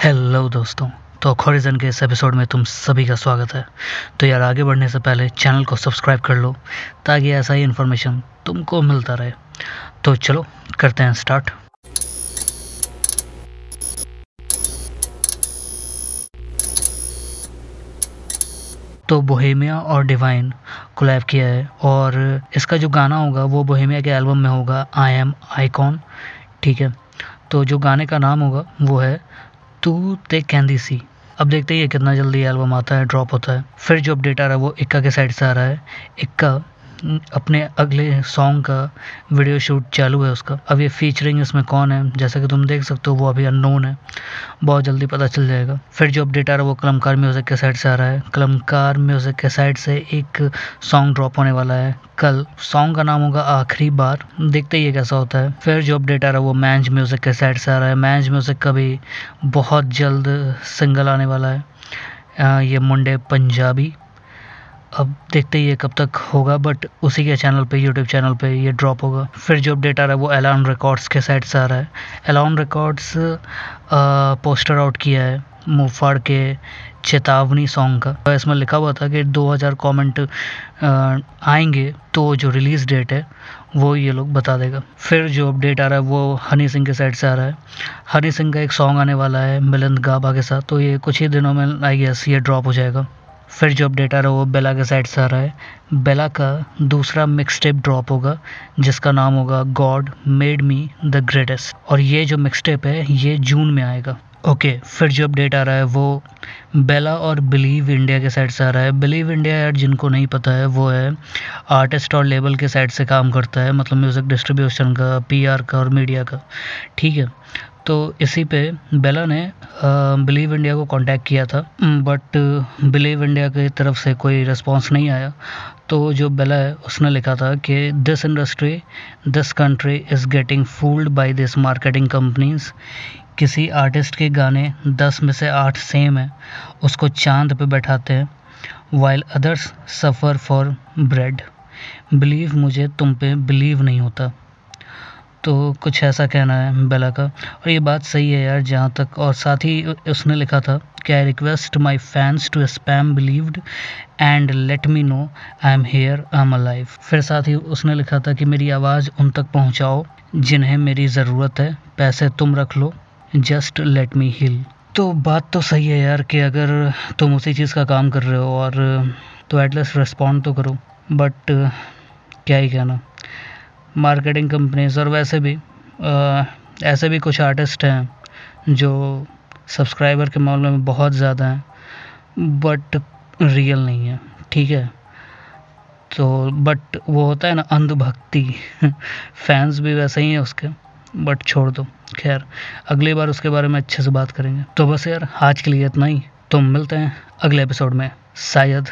Hello दोस्तों तो horizon के इस एपिसोड में तुम सभी का स्वागत है। तो यार आगे बढ़ने से पहले चैनल को सब्सक्राइब कर लो, ताकि ऐसा ही इन्फॉर्मेशन तुमको मिलता रहे। तो चलो, करते हैं स्टार्ट तो बोहेमिया और डिवाइन कोलैब किया है, और इसका जो गाना होगा, वो बोहेमिया के एल्बम में होगा आई एम आइकॉन ठीक है? तो जो गाने का नाम होगा, वो है तू ते कैंदी सी। अब देखते ही कितना जल्दी एल्बम आता है ड्रॉप होता है। फिर जो अपडेट आ रहा है वो इक्का के साइड से आ रहा है। इक्का अपने अगले सॉन्ग का वीडियो शूट चालू है उसका। अब ये फीचरिंग इसमें कौन है? जैसा कि तुम देख सकते हो, वो अभी अननोन है। बहुत जल्दी पता चल जाएगा। फिर जो अपडेट आ रहा है, वो कलमकार म्यूज़िक के साइड से आ रहा है। कलमकार म्यूज़िक के साइड से एक सॉन्ग ड्रॉप होने वाला है कल। सॉन्ग का नाम होगा आखिरी बार। देखते ही कैसा होता है। फिर जो अपडेट आ रहा है, वो मैंज म्यूज़िक के साइड से आ रहा है। मैंज म्यूज़िक का भी बहुत जल्द सिंगल आने वाला है। ये मुंडे पंजाबी अब देखते ही ये कब तक होगा बट उसी के चैनल पे यूट्यूब चैनल पे ये ड्रॉप होगा। फिर जो अपडेट आ रहा है वो अलाउन रिकॉर्ड्स के साइड से आ रहा है। अलाउन रिकॉर्ड्स पोस्टर आउट किया है मुफाड़ के चेतावनी सॉन्ग का। तो इसमें लिखा हुआ था कि 2000 कमेंट आएँगे तो जो रिलीज़ डेट है, वो ये लोग बता देगा। फिर जो अपडेट आ रहा है वो हनी सिंह के साइड से आ रहा है। हनी सिंह का एक सॉन्ग आने वाला है मिलिंद गाबा के साथ तो ये कुछ ही दिनों में आई गेस ये ड्रॉप हो जाएगा। फिर जो अपडेट आ रहा है वो बेला के साइड से आ रहा है। बेला का दूसरा मिक्स टेप ड्रॉप होगा, जिसका नाम होगा God made me the greatest और ये जो मिक्स टेप है, ये जून में आएगा। ओके फिर जो अपडेट आ रहा है वो बेला और बिलीव इंडिया के साइड से आ रहा है। बिलीव इंडिया यार, जिनको नहीं पता है, वो है आर्टिस्ट और लेबल के साइड से काम करता है मतलब म्यूज़िक डिस्ट्रीब्यूशन का पीआर का और मीडिया का। ठीक है तो इसी पे बेला ने बिलीव इंडिया को कांटेक्ट किया था बट बिलीव इंडिया की तरफ़ से कोई रिस्पांस नहीं आया। तो जो बेला है, उसने लिखा था कि this industry this country is getting fooled by this marketing companies किसी आर्टिस्ट के गाने दस में से आठ सेम हैं, उसको चाँद पे बैठाते हैं while others suffer for bread believe मुझे, तुम पे बिलीव नहीं होता। तो कुछ ऐसा कहना है बेला का। और ये बात सही है यार, जहाँ तक, और साथ ही उसने लिखा था कि I request my fans to spam believed and let me know I am here I am alive फिर साथ ही उसने लिखा था कि मेरी आवाज़ उन तक पहुँचाओ जिन्हें मेरी ज़रूरत है, पैसे तुम रख लो। जस्ट लेट मी हील तो बात तो सही है यार कि अगर तुम उसी चीज़ का काम कर रहे हो और तो एटलीस्ट रिस्पॉन्ड तो करो। बट क्या ही कहना। मार्केटिंग कंपनीज़ और वैसे भी आ, ऐसे भी कुछ आर्टिस्ट हैं जो सब्सक्राइबर के मामले में बहुत ज़्यादा हैं बट रियल नहीं है ठीक है? तो बट वो होता है ना अंधभक्ति। फैंस भी वैसे ही हैं उसके बट छोड़ दो। खैर, अगली बार उसके बारे में अच्छे से बात करेंगे। तो बस यार, आज के लिए इतना ही। तो मिलते हैं अगले एपिसोड में, शायद।